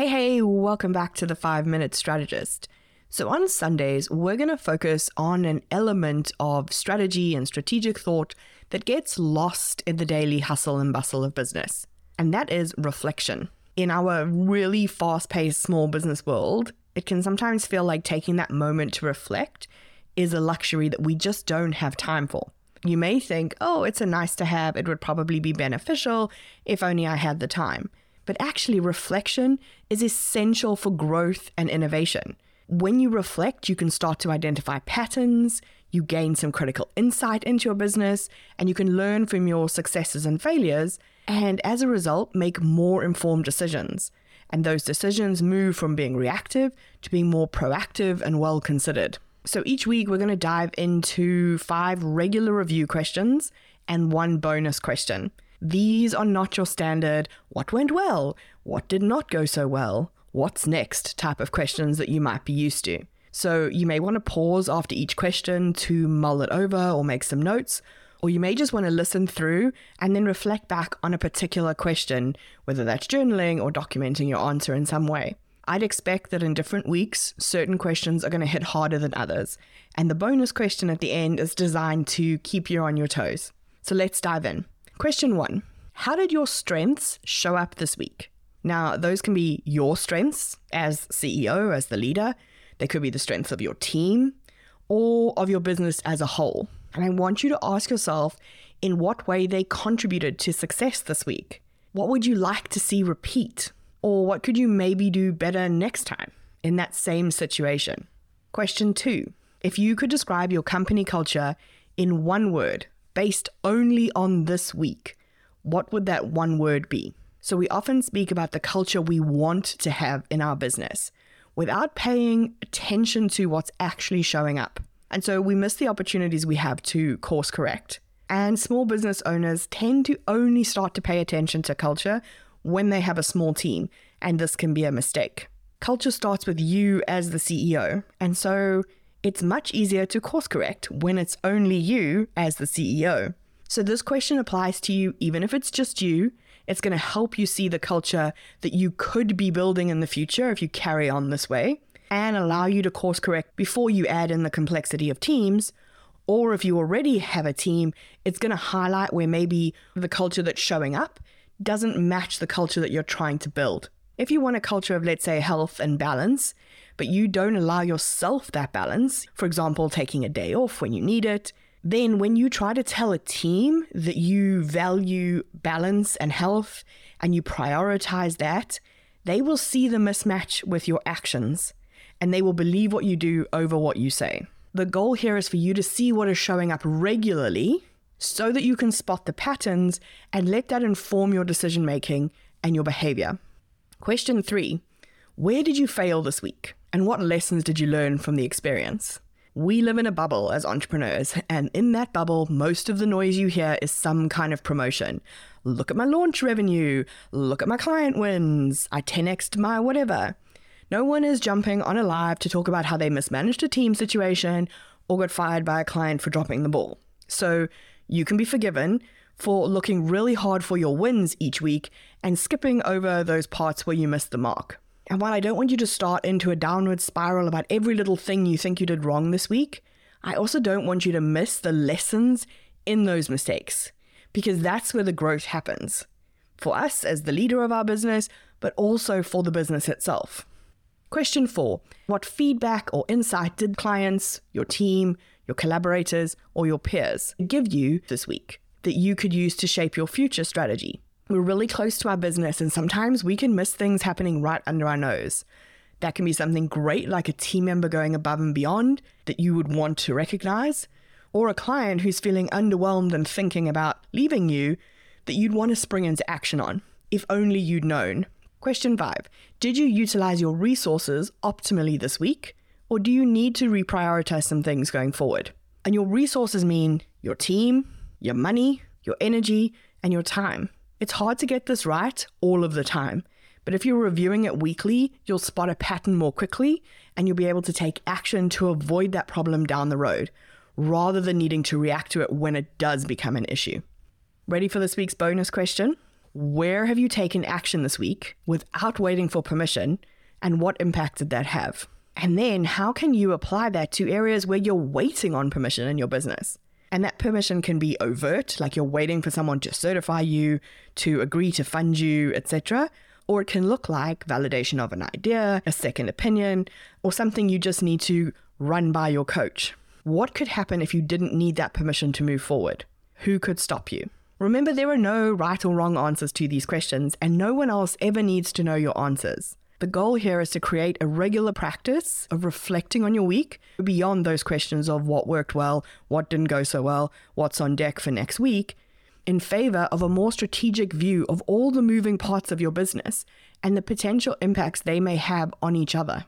Hey, hey, welcome back to the 5 Minute Strategist. So, on Sundays, we're going to focus on an element of strategy and strategic thought that gets lost in the daily hustle and bustle of business, and that is reflection. In our really fast paced small business world, it can sometimes feel like taking that moment to reflect is a luxury that we just don't have time for. You may think, oh, it's a nice to have, it would probably be beneficial if only I had the time. But actually, reflection is essential for growth and innovation. When you reflect, you can start to identify patterns, you gain some critical insight into your business, and you can learn from your successes and failures, and as a result, make more informed decisions. And those decisions move from being reactive to being more proactive and well considered. So each week, we're going to dive into five regular review questions and one bonus question. These are not your standard what went well, what did not go so well, what's next type of questions that you might be used to. So you may want to pause after each question to mull it over or make some notes, or you may just want to listen through and then reflect back on a particular question, whether that's journaling or documenting your answer in some way. I'd expect that in different weeks, certain questions are going to hit harder than others, and the bonus question at the end is designed to keep you on your toes. So let's dive in. Question one How did your strengths show up this week? Now, those can be your strengths as CEO, as the leader, they could be the strengths of your team or of your business as a whole. And I want you to ask yourself in what way they contributed to success this week. What would you like to see repeat? Or what could you maybe do better next time in that same situation? Question two If you could describe your company culture in one word, based only on this week, what would that one word be? So, we often speak about the culture we want to have in our business without paying attention to what's actually showing up. And so, we miss the opportunities we have to course correct. And small business owners tend to only start to pay attention to culture when they have a small team, and this can be a mistake. Culture starts with you as the CEO, and so it's much easier to course correct when it's only you as the CEO. So, this question applies to you even if it's just you. It's going to help you see the culture that you could be building in the future if you carry on this way and allow you to course correct before you add in the complexity of teams. Or if you already have a team, it's going to highlight where maybe the culture that's showing up doesn't match the culture that you're trying to build. If you want a culture of, let's say, health and balance, but you don't allow yourself that balance, for example, taking a day off when you need it, then when you try to tell a team that you value balance and health and you prioritize that, they will see the mismatch with your actions and they will believe what you do over what you say. The goal here is for you to see what is showing up regularly so that you can spot the patterns and let that inform your decision making and your behavior. Question three Where did you fail this week? And what lessons did you learn from the experience? We live in a bubble as entrepreneurs, and in that bubble, most of the noise you hear is some kind of promotion. Look at my launch revenue, look at my client wins, I 10xed my whatever. No one is jumping on a live to talk about how they mismanaged a team situation or got fired by a client for dropping the ball. So you can be forgiven for looking really hard for your wins each week and skipping over those parts where you missed the mark. And while I don't want you to start into a downward spiral about every little thing you think you did wrong this week, I also don't want you to miss the lessons in those mistakes because that's where the growth happens for us as the leader of our business, but also for the business itself. Question four What feedback or insight did clients, your team, your collaborators, or your peers give you this week that you could use to shape your future strategy? We're really close to our business, and sometimes we can miss things happening right under our nose. That can be something great, like a team member going above and beyond that you would want to recognize, or a client who's feeling underwhelmed and thinking about leaving you that you'd want to spring into action on, if only you'd known. Question five Did you utilize your resources optimally this week, or do you need to reprioritize some things going forward? And your resources mean your team, your money, your energy, and your time. It's hard to get this right all of the time, but if you're reviewing it weekly, you'll spot a pattern more quickly and you'll be able to take action to avoid that problem down the road rather than needing to react to it when it does become an issue. Ready for this week's bonus question? Where have you taken action this week without waiting for permission? And what impact did that have? And then how can you apply that to areas where you're waiting on permission in your business? And that permission can be overt, like you're waiting for someone to certify you, to agree to fund you, etc. Or it can look like validation of an idea, a second opinion, or something you just need to run by your coach. What could happen if you didn't need that permission to move forward? Who could stop you? Remember, there are no right or wrong answers to these questions, and no one else ever needs to know your answers. The goal here is to create a regular practice of reflecting on your week beyond those questions of what worked well, what didn't go so well, what's on deck for next week, in favor of a more strategic view of all the moving parts of your business and the potential impacts they may have on each other.